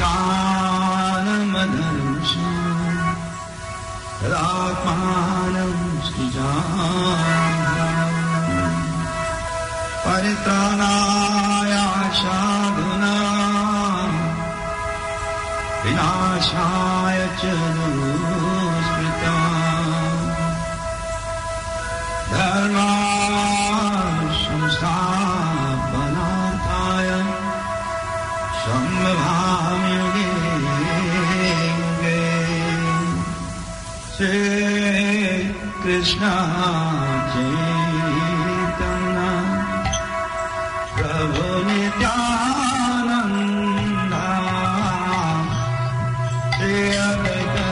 कालमधनुषा रात्मानं साधुना विनाशाय च स्मृता। धर्मा Hare Krishna Chaitanya Prabhu Nityananda Shri Advaita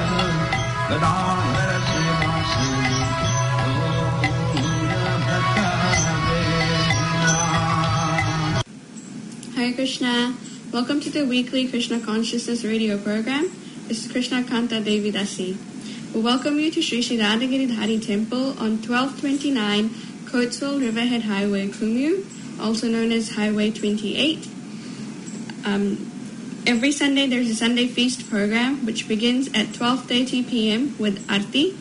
Hare Krishna. Welcome to the weekly Krishna Consciousness Radio program. This is Krishna Kanta Devi Dasi. We welcome you to Sri Sri Radha Giridhari Temple on 1229 Coatesville Riverhead Highway, Kumeu, also known as Highway 28. Um, every Sunday there's a Sunday feast program which begins at 12:30 p.m. with Arti,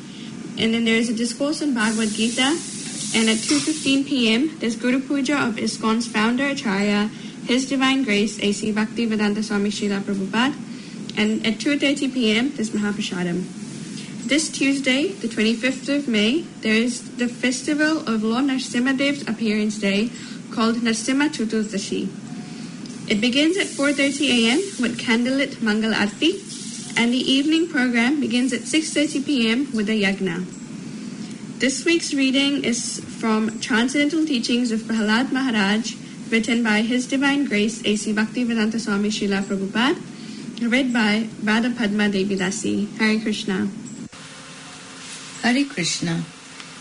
and then there is a discourse on Bhagavad Gita, and at 2:15 p.m. there's Guru Puja of ISKCON's founder Acharya, His Divine Grace A.C. Bhaktivedanta Swami Srila Prabhupada, and at 2:30 p.m. there's Mahaprasadam. This Tuesday, the 25th of May, there is the festival of Lord Narsimhadev's appearance day called Narsimha Chaturdashi. It begins at 4:30 a.m. with candlelit Mangal Aarti, and the evening program begins at 6:30 p.m. with a yagna. This week's reading is from Transcendental Teachings of Prahlad Maharaj, written by His Divine Grace A.C. Bhaktivedanta Swami Srila Prabhupada, read by Radha Padma Devi Dasi. Hare Krishna. Hare Krishna.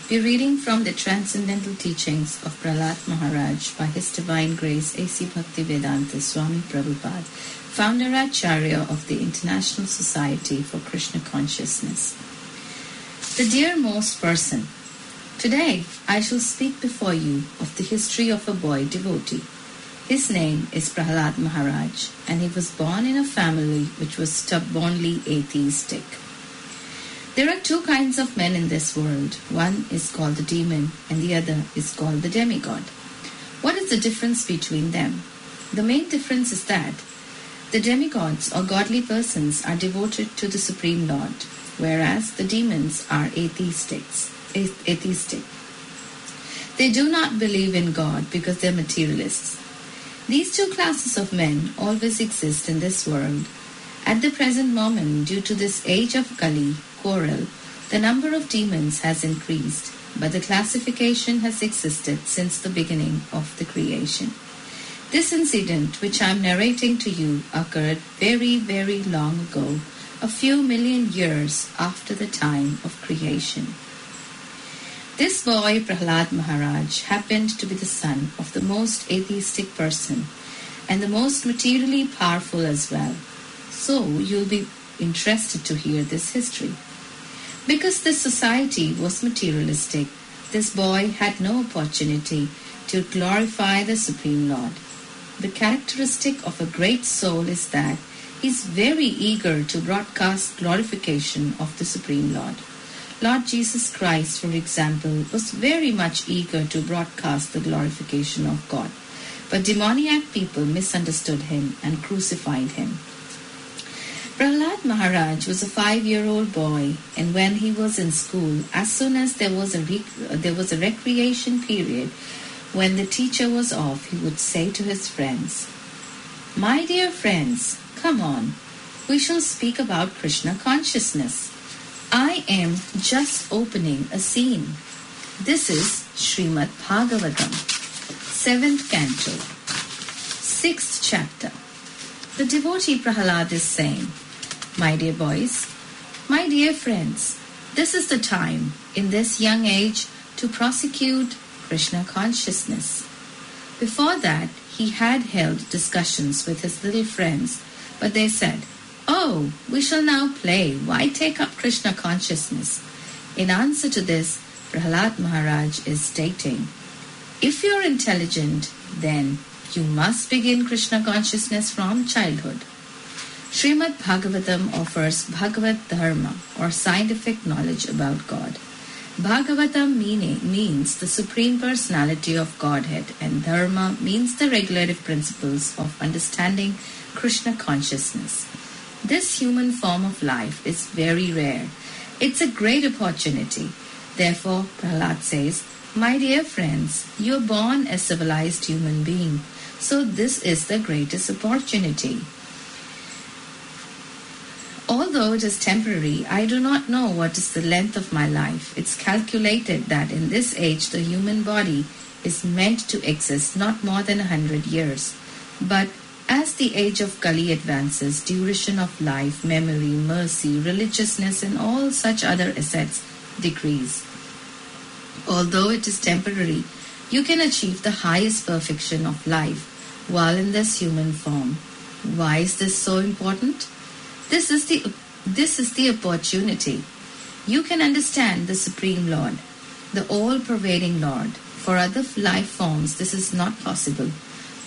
We're reading from the Transcendental Teachings of Prahlad Maharaj by His Divine Grace A.C. Bhaktivedanta Swami Prabhupada, founder Acharya of the International Society for Krishna Consciousness. The dearmost person. Today I shall speak before you of the history of a boy devotee. His name is Prahlad Maharaj, and he was born in a family which was stubbornly atheistic. There are two kinds of men in this world. One is called the demon, and the other is called the demigod. What is the difference between them? The main difference is that the demigods or godly persons are devoted to the Supreme Lord, whereas the demons are atheistics, atheistic. They do not believe in God because they're materialists. These two classes of men always exist in this world. At the present moment, due to this age of Kali, the number of demons has increased, but the classification has existed since the beginning of the creation. This incident, which I am narrating to you, occurred very, very long ago, a few million years after the time of creation. This boy, Prahlad Maharaj, happened to be the son of the most atheistic person and the most materially powerful as well. So you'll be interested to hear this history. Because this society was materialistic, this boy had no opportunity to glorify the Supreme Lord. The characteristic of a great soul is that he is very eager to broadcast glorification of the Supreme Lord. Lord Jesus Christ, for example, was very much eager to broadcast the glorification of God. But demoniac people misunderstood him and crucified him. Prahlad Maharaj was a five-year-old boy, and when he was in school, as soon as there was a there was a recreation period, when the teacher was off, he would say to his friends, "My dear friends, come on, we shall speak about Krishna consciousness. I am just opening a scene. This is Srimad Bhagavatam, seventh canto, sixth chapter." The devotee Prahalad is saying, My dear boys, my dear friends, this is the time in this young age to prosecute Krishna consciousness. Before that, he had held discussions with his little friends, but they said, Oh, we shall now play. Why take up Krishna consciousness? In answer to this, Prahlad Maharaj is stating, If you're intelligent, then you must begin Krishna consciousness from childhood. Srimad Bhagavatam offers Bhagavad Dharma or scientific knowledge about God. Bhagavatam meaning means the supreme personality of Godhead and Dharma means the regulative principles of understanding Krishna consciousness. This human form of life is very rare. It's a great opportunity. Therefore, Prahlad says, My dear friends, you are born a civilized human being. So this is the greatest opportunity. Although it is temporary, I do not know what is the length of my life. It's calculated that in this age the human body is meant to exist not more than a hundred years. But as the age of Kali advances, duration of life, memory, mercy, religiousness, and all such other assets decrease. Although it is temporary, you can achieve the highest perfection of life while in this human form. Why is this so important? This is the this is the opportunity. You can understand the Supreme Lord, the all-pervading Lord. For other life forms, this is not possible.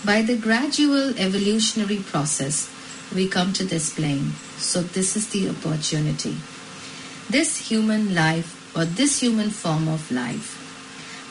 By the gradual evolutionary process, we come to this plane. So this is the opportunity. This human life or this human form of life.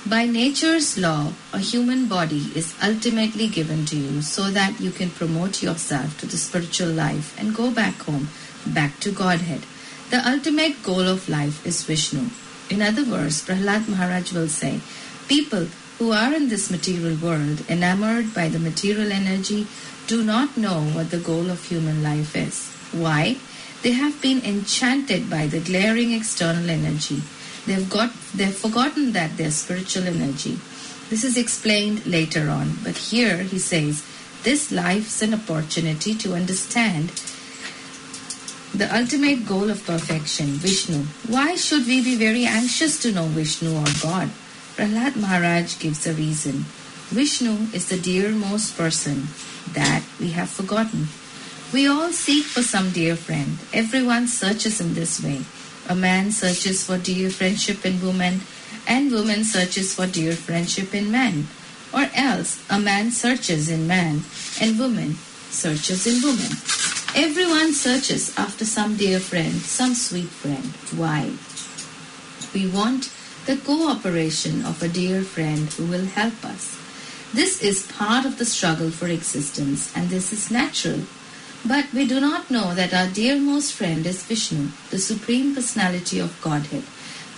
By nature's law, a human body is ultimately given to you so that you can promote yourself to the spiritual life and go back home, back to Godhead. The ultimate goal of life is Vishnu. In other words, Prahlad Maharaj will say, people who are in this material world, enamored by the material energy, do not know what the goal of human life is. Why? They have been enchanted by the glaring external energy. They've got they've forgotten that they're spiritual energy. This is explained later on, but here he says this life's an opportunity to understand the ultimate goal of perfection, Vishnu. Why should we be very anxious to know Vishnu or God? Prahlad Maharaj gives a reason. Vishnu is the dearmost person that we have forgotten. We all seek for some dear friend. Everyone searches in this way. A man searches for dear friendship in woman, and woman searches for dear friendship in man. Or else, a man searches in man, and woman searches in woman. Everyone searches after some dear friend, some sweet friend. Why? We want the cooperation of a dear friend who will help us. This is part of the struggle for existence, and this is natural. But we do not know that our dearmost friend is Vishnu, the Supreme Personality of Godhead.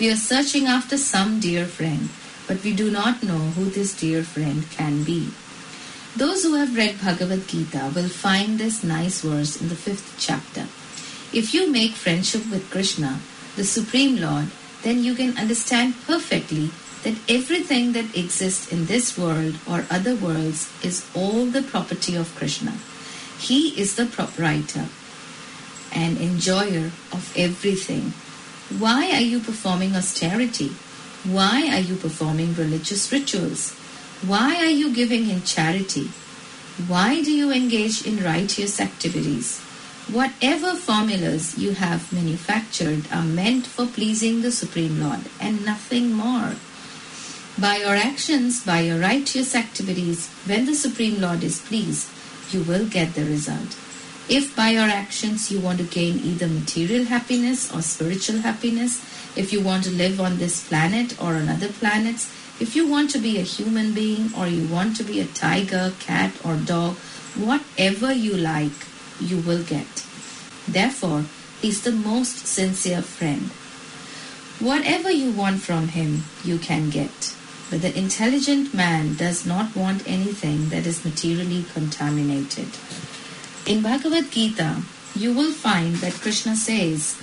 We are searching after some dear friend, but we do not know who this dear friend can be. Those who have read Bhagavad Gita will find this nice verse in the fifth chapter. If you make friendship with Krishna, the Supreme Lord, then you can understand perfectly that everything that exists in this world or other worlds is all the property of Krishna. He is the proprietor and enjoyer of everything. Why are you performing austerity? Why are you performing religious rituals? Why are you giving in charity? Why do you engage in righteous activities? Whatever formulas you have manufactured are meant for pleasing the Supreme Lord and nothing more. By your actions, by your righteous activities, when the Supreme Lord is pleased, you will get the result. If by your actions you want to gain either material happiness or spiritual happiness, if you want to live on this planet or on other planets, if you want to be a human being or you want to be a tiger, cat, or dog, whatever you like, you will get. Therefore, he's the most sincere friend. Whatever you want from him, you can get. But the intelligent man does not want anything that is materially contaminated. In Bhagavad Gita, you will find that Krishna says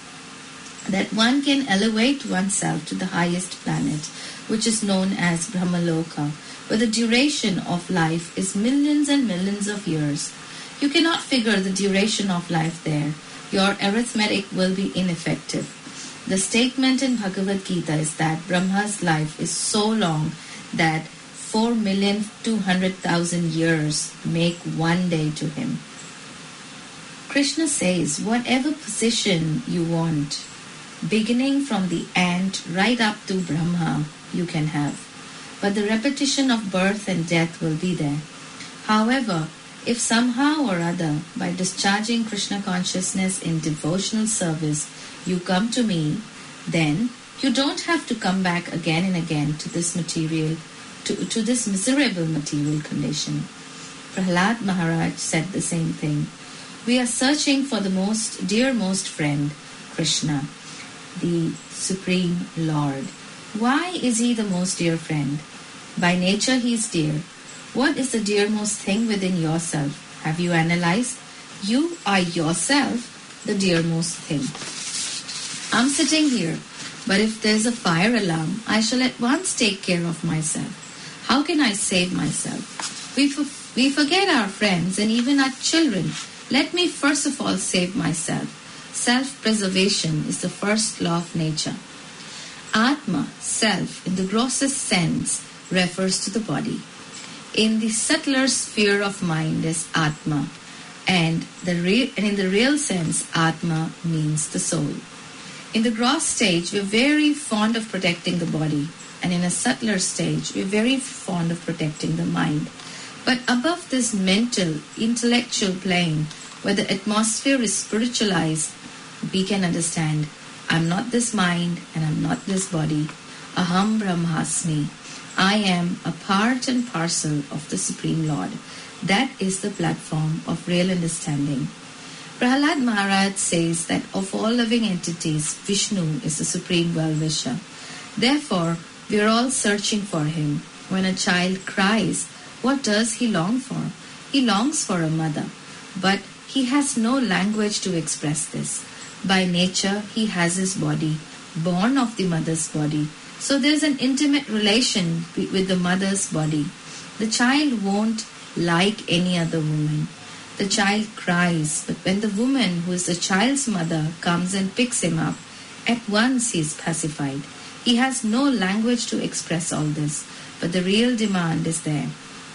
that one can elevate oneself to the highest planet, which is known as Brahmaloka, where the duration of life is millions and millions of years. You cannot figure the duration of life there. Your arithmetic will be ineffective. The statement in Bhagavad Gita is that Brahma's life is so long that 4,200,000 years make one day to him. Krishna says, whatever position you want, beginning from the ant right up to Brahma, you can have. But the repetition of birth and death will be there. However, If somehow or other, by discharging Krishna consciousness in devotional service, you come to me, then you don't have to come back again and again to this material, to, to this miserable material condition. Prahlad Maharaj said the same thing. We are searching for the most dear, most friend, Krishna, the Supreme Lord. Why is he the most dear friend? By nature he is dear. What is the dearmost thing within yourself? Have you analyzed? You are yourself the dearmost thing. I'm sitting here, but if there's a fire alarm, I shall at once take care of myself. How can I save myself? We, f- we forget our friends and even our children. Let me first of all save myself. Self preservation is the first law of nature. Atma, self, in the grossest sense, refers to the body. In the subtler sphere of mind is Atma, and, the re- and in the real sense, Atma means the soul. In the gross stage, we're very fond of protecting the body, and in a subtler stage, we're very fond of protecting the mind. But above this mental, intellectual plane, where the atmosphere is spiritualized, we can understand I'm not this mind and I'm not this body. Aham Brahmasmi. I am a part and parcel of the Supreme Lord. That is the platform of real understanding. Prahlad Maharaj says that of all living entities, Vishnu is the supreme well-wisher. Therefore, we are all searching for him. When a child cries, what does he long for? He longs for a mother, but he has no language to express this. By nature, he has his body, born of the mother's body. So there's an intimate relation with the mother's body. The child won't like any other woman. The child cries, but when the woman who is the child's mother comes and picks him up, at once he is pacified. He has no language to express all this, but the real demand is there.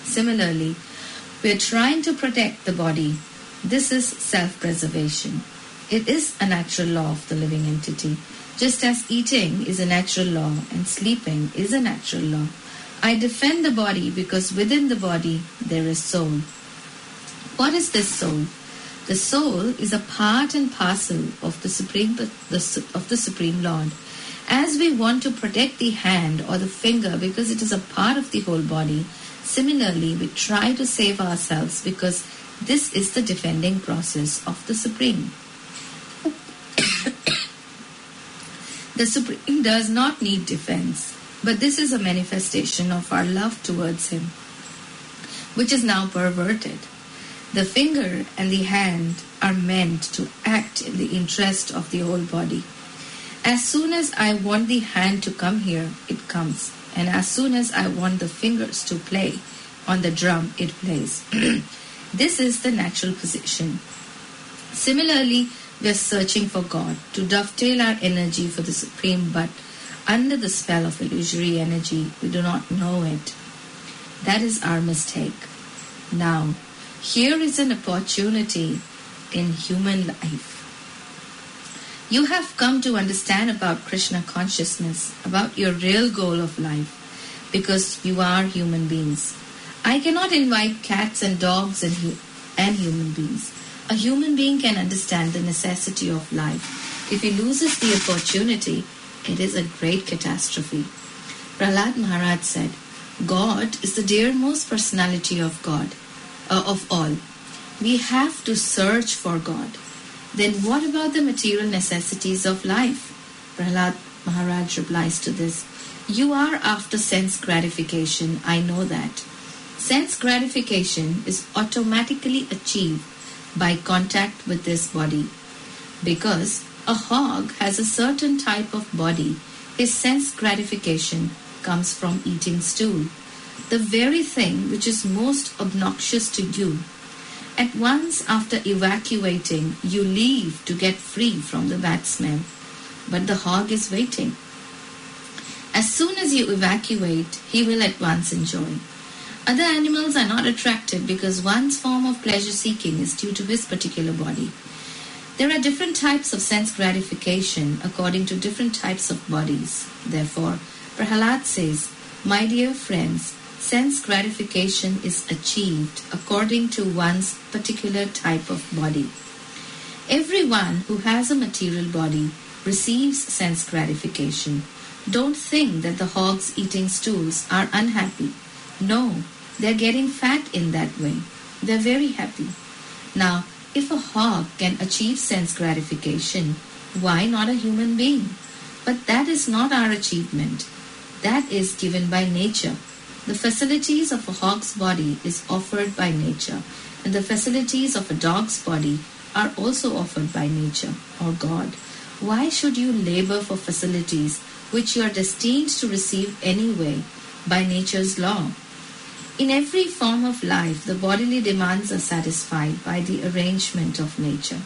Similarly, we are trying to protect the body. This is self preservation. It is a natural law of the living entity, just as eating is a natural law and sleeping is a natural law. I defend the body because within the body there is soul. What is this soul? The soul is a part and parcel of the supreme of the supreme Lord. As we want to protect the hand or the finger because it is a part of the whole body, similarly we try to save ourselves because this is the defending process of the supreme. the supreme does not need defense, but this is a manifestation of our love towards him, which is now perverted. The finger and the hand are meant to act in the interest of the whole body. As soon as I want the hand to come here, it comes. And as soon as I want the fingers to play on the drum, it plays. this is the natural position. Similarly, we are searching for God to dovetail our energy for the Supreme, but under the spell of illusory energy, we do not know it. That is our mistake. Now, here is an opportunity in human life. You have come to understand about Krishna consciousness, about your real goal of life, because you are human beings. I cannot invite cats and dogs and, hu- and human beings. A human being can understand the necessity of life. If he loses the opportunity, it is a great catastrophe. Prahlad Maharaj said, God is the dearmost personality of God, uh, of all. We have to search for God. Then what about the material necessities of life? Prahlad Maharaj replies to this, You are after sense gratification, I know that. Sense gratification is automatically achieved by contact with this body. Because a hog has a certain type of body, his sense gratification comes from eating stool. The very thing which is most obnoxious to you. At once after evacuating, you leave to get free from the bad smell. But the hog is waiting. As soon as you evacuate, he will at once enjoy. Other animals are not attracted because one's form of pleasure seeking is due to his particular body. There are different types of sense gratification according to different types of bodies. Therefore, Prahalad says, My dear friends, sense gratification is achieved according to one's particular type of body. Everyone who has a material body receives sense gratification. Don't think that the hogs eating stools are unhappy. No, they're getting fat in that way. They're very happy. Now, if a hog can achieve sense gratification, why not a human being? But that is not our achievement. That is given by nature. The facilities of a hog's body is offered by nature, and the facilities of a dog's body are also offered by nature or God. Why should you labor for facilities which you are destined to receive anyway by nature's law? In every form of life, the bodily demands are satisfied by the arrangement of nature.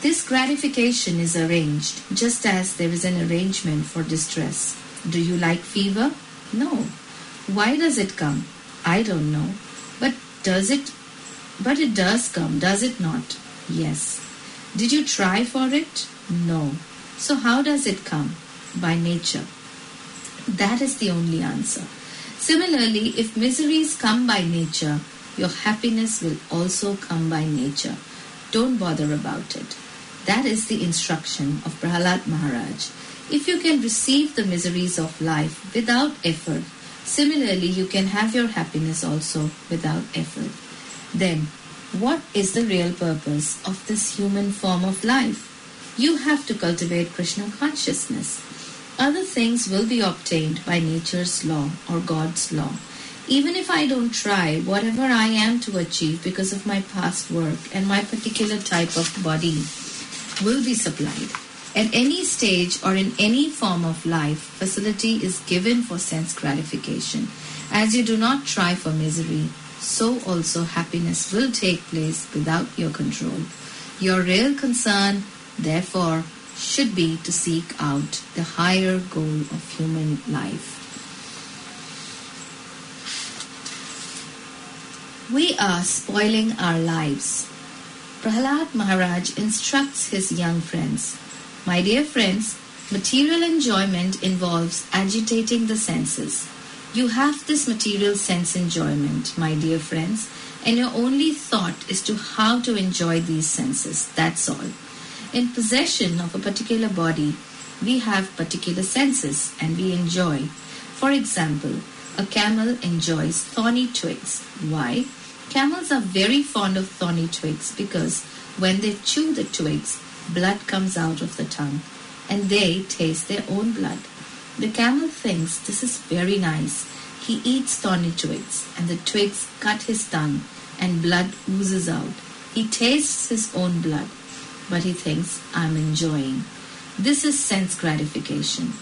This gratification is arranged just as there is an arrangement for distress. Do you like fever? No. Why does it come? I don't know. But does it? But it does come, does it not? Yes. Did you try for it? No. So how does it come? By nature. That is the only answer. Similarly, if miseries come by nature, your happiness will also come by nature. Don't bother about it. That is the instruction of Prahalad Maharaj. If you can receive the miseries of life without effort, similarly you can have your happiness also without effort. Then, what is the real purpose of this human form of life? You have to cultivate Krishna consciousness. Other things will be obtained by nature's law or God's law. Even if I don't try, whatever I am to achieve because of my past work and my particular type of body will be supplied. At any stage or in any form of life, facility is given for sense gratification. As you do not try for misery, so also happiness will take place without your control. Your real concern, therefore, should be to seek out the higher goal of human life. We are spoiling our lives. Prahalad Maharaj instructs his young friends My dear friends, material enjoyment involves agitating the senses. You have this material sense enjoyment, my dear friends, and your only thought is to how to enjoy these senses. That's all. In possession of a particular body, we have particular senses and we enjoy. For example, a camel enjoys thorny twigs. Why? Camels are very fond of thorny twigs because when they chew the twigs, blood comes out of the tongue and they taste their own blood. The camel thinks this is very nice. He eats thorny twigs and the twigs cut his tongue and blood oozes out. He tastes his own blood, but he thinks, I'm enjoying. This is sense gratification.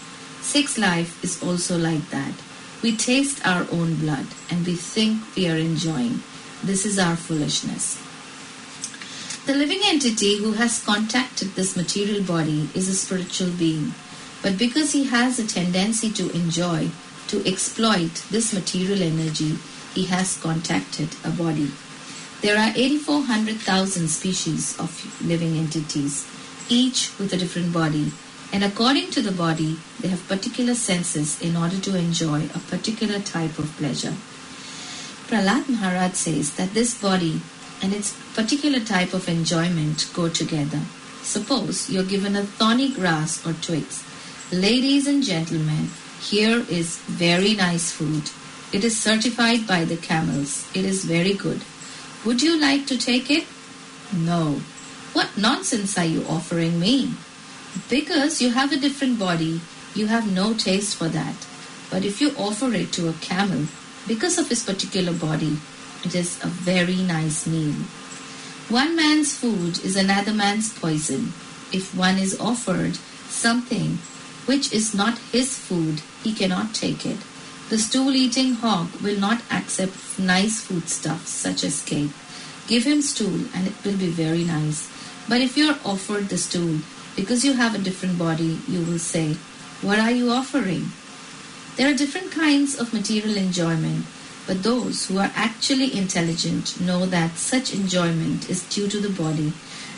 Sex life is also like that. We taste our own blood and we think we are enjoying. This is our foolishness. The living entity who has contacted this material body is a spiritual being. But because he has a tendency to enjoy, to exploit this material energy, he has contacted a body. There are 8400,000 species of living entities, each with a different body, and according to the body, they have particular senses in order to enjoy a particular type of pleasure. Prahlad Maharaj says that this body and its particular type of enjoyment go together. Suppose you're given a thorny grass or twigs. Ladies and gentlemen, here is very nice food. It is certified by the camels. It is very good. Would you like to take it? No. What nonsense are you offering me? Because you have a different body, you have no taste for that. But if you offer it to a camel, because of his particular body, it is a very nice meal. One man's food is another man's poison. If one is offered something which is not his food, he cannot take it. The stool eating hog will not accept nice foodstuffs such as cake. Give him stool and it will be very nice. But if you are offered the stool because you have a different body, you will say, What are you offering? There are different kinds of material enjoyment, but those who are actually intelligent know that such enjoyment is due to the body.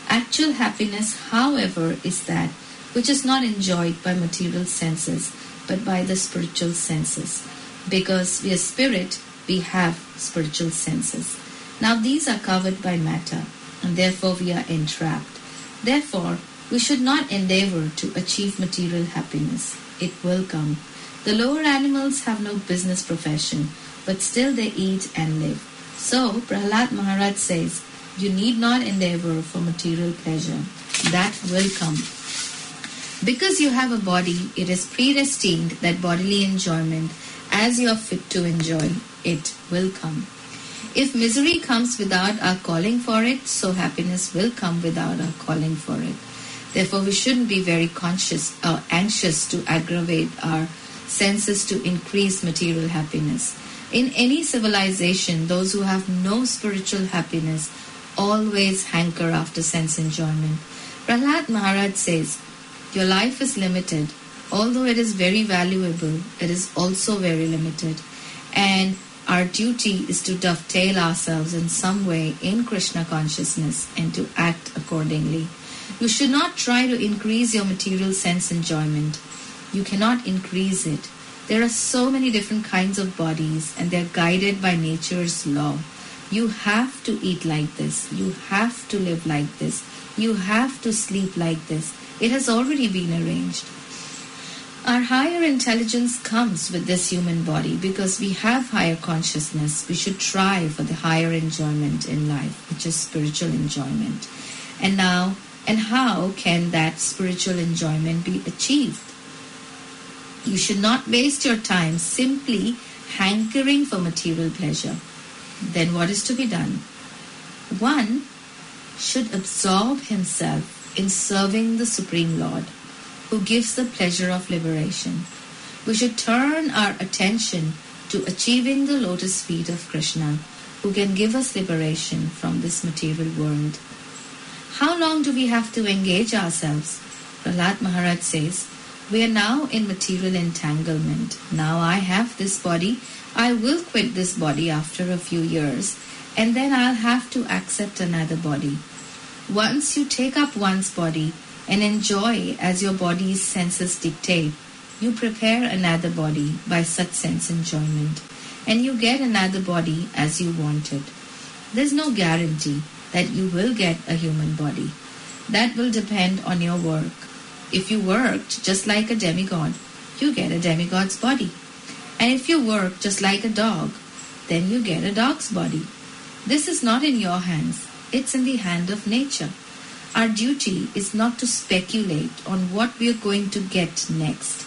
Actual happiness, however, is that which is not enjoyed by material senses, but by the spiritual senses. Because we are spirit, we have spiritual senses. Now these are covered by matter, and therefore we are entrapped. Therefore, we should not endeavor to achieve material happiness. It will come. The lower animals have no business profession, but still they eat and live. So, Prahlad Maharaj says, you need not endeavor for material pleasure. That will come. Because you have a body, it is predestined that bodily enjoyment, as you are fit to enjoy, it will come. If misery comes without our calling for it, so happiness will come without our calling for it. Therefore, we shouldn't be very conscious or anxious to aggravate our senses to increase material happiness. In any civilization, those who have no spiritual happiness always hanker after sense enjoyment. Prahlad Maharaj says, Your life is limited. Although it is very valuable, it is also very limited. And our duty is to dovetail ourselves in some way in Krishna consciousness and to act accordingly. You should not try to increase your material sense enjoyment. You cannot increase it. There are so many different kinds of bodies and they are guided by nature's law. You have to eat like this. You have to live like this. You have to sleep like this. It has already been arranged. Our higher intelligence comes with this human body because we have higher consciousness. We should try for the higher enjoyment in life, which is spiritual enjoyment. And now, and how can that spiritual enjoyment be achieved? You should not waste your time simply hankering for material pleasure. Then what is to be done? One should absorb himself in serving the Supreme Lord who gives the pleasure of liberation. We should turn our attention to achieving the lotus feet of Krishna, who can give us liberation from this material world. How long do we have to engage ourselves? Prahlad Maharaj says, We are now in material entanglement. Now I have this body. I will quit this body after a few years, and then I'll have to accept another body. Once you take up one's body, and enjoy as your body's senses dictate. You prepare another body by such sense enjoyment, and you get another body as you want it. There's no guarantee that you will get a human body. That will depend on your work. If you worked just like a demigod, you get a demigod's body. And if you work just like a dog, then you get a dog's body. This is not in your hands, it's in the hand of nature. Our duty is not to speculate on what we are going to get next.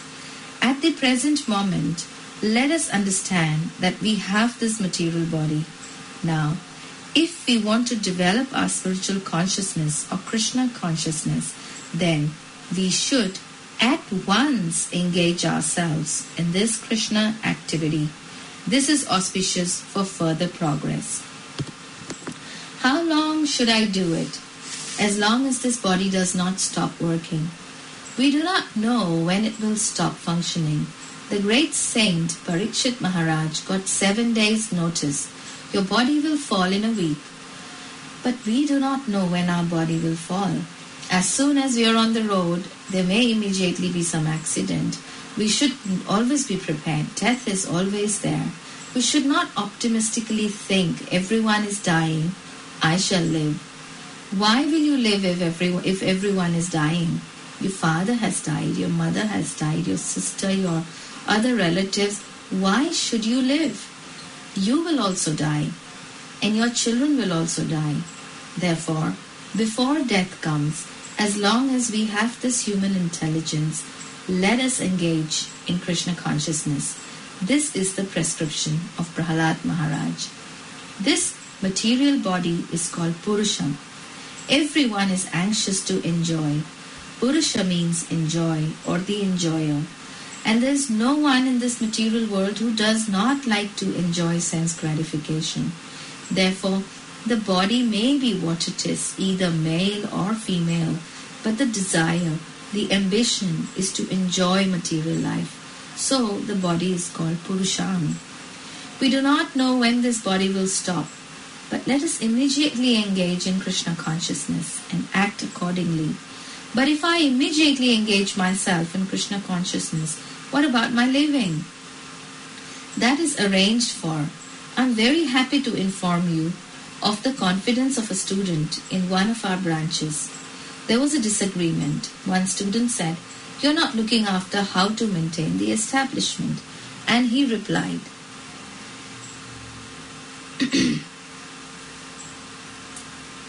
At the present moment, let us understand that we have this material body. Now, if we want to develop our spiritual consciousness or Krishna consciousness, then we should at once engage ourselves in this Krishna activity. This is auspicious for further progress. How long should I do it? As long as this body does not stop working. We do not know when it will stop functioning. The great saint Parikshit Maharaj got seven days' notice. Your body will fall in a week. But we do not know when our body will fall. As soon as we are on the road, there may immediately be some accident. We should always be prepared. Death is always there. We should not optimistically think everyone is dying. I shall live. Why will you live if, every, if everyone is dying? Your father has died, your mother has died, your sister, your other relatives. Why should you live? You will also die, and your children will also die. Therefore, before death comes, as long as we have this human intelligence, let us engage in Krishna consciousness. This is the prescription of Prahalad Maharaj. This material body is called Purusham. Everyone is anxious to enjoy. Purusha means enjoy or the enjoyer. And there is no one in this material world who does not like to enjoy sense gratification. Therefore, the body may be what it is, either male or female, but the desire, the ambition is to enjoy material life. So the body is called Purusham. We do not know when this body will stop, but let us immediately engage in Krishna consciousness and act accordingly. But if I immediately engage myself in Krishna consciousness, what about my living? That is arranged for. I'm very happy to inform you of the confidence of a student in one of our branches. There was a disagreement. One student said, You're not looking after how to maintain the establishment. And he replied,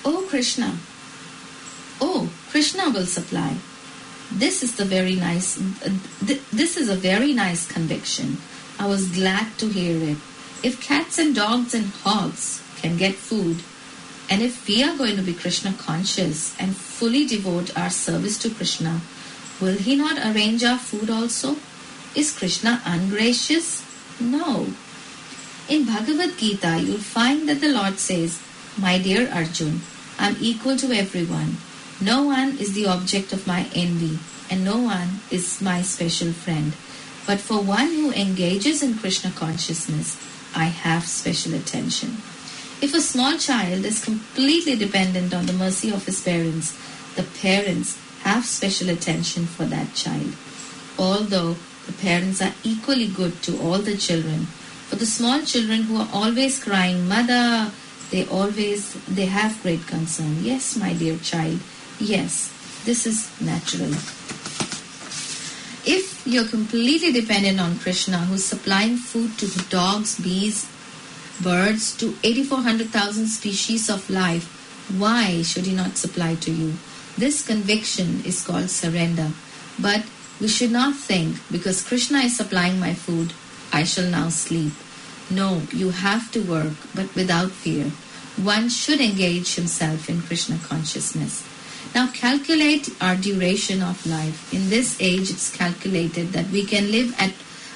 Oh Krishna, oh Krishna will supply. This is the very nice, th- this is a very nice conviction. I was glad to hear it. If cats and dogs and hogs can get food, and if we are going to be Krishna conscious and fully devote our service to Krishna, will He not arrange our food also? Is Krishna ungracious? No. In Bhagavad Gita, you'll find that the Lord says, My dear Arjun, I'm equal to everyone. No one is the object of my envy, and no one is my special friend. But for one who engages in Krishna consciousness, I have special attention. If a small child is completely dependent on the mercy of his parents, the parents have special attention for that child. Although the parents are equally good to all the children, for the small children who are always crying, Mother, they always they have great concern. Yes, my dear child, yes, this is natural. If you're completely dependent on Krishna, who's supplying food to the dogs, bees, birds, to 8400,000 species of life, why should he not supply to you? This conviction is called surrender. But we should not think because Krishna is supplying my food, I shall now sleep. No, you have to work, but without fear. One should engage himself in Krishna consciousness. Now calculate our duration of life. In this age, it's calculated that we can live at,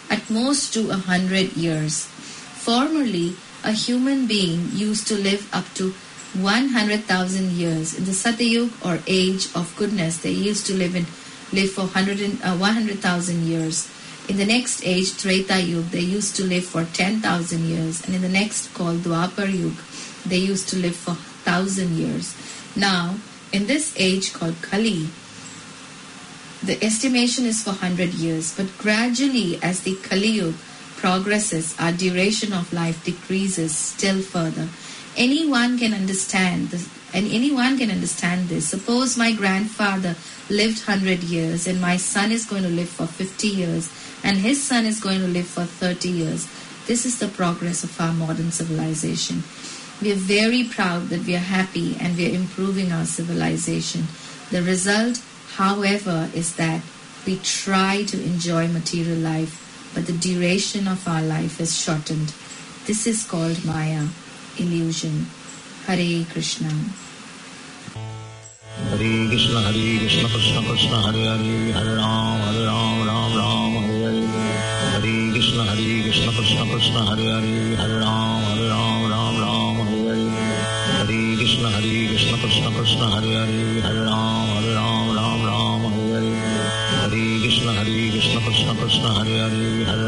at most to a hundred years. Formerly, a human being used to live up to 100,000 years. In the Satyug or age of goodness, they used to live in live for 100 uh, 100,000 years. In the next age, Treta Yug, they used to live for 10,000 years. And in the next called Dwapar Yug, they used to live for 1,000 years. Now, in this age called Kali, the estimation is for 100 years. But gradually, as the Kali Yug progresses, our duration of life decreases still further. Anyone can understand this, and anyone can understand this. Suppose my grandfather lived 100 years and my son is going to live for 50 years and his son is going to live for 30 years. This is the progress of our modern civilization. We are very proud that we are happy and we are improving our civilization. The result, however, is that we try to enjoy material life, but the duration of our life is shortened. This is called Maya, illusion. Hare Krishna. Hare Krishna, Hare Krishna, Krishna Krishna, Hare Hare, Hare Rama. Hare Rama. Rama Rama. Hare Hare. Hare Krishna, Hare Krishna, Krishna Krishna, Hare Hare, Hare Rama. Hare Rama. Rama Rama. Hare Hare. Hare Krishna, Hare Krishna, Krishna Krishna, Hare Hare. Krishna Krishna Hare Hare Hare Ram Hare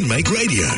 can make radio.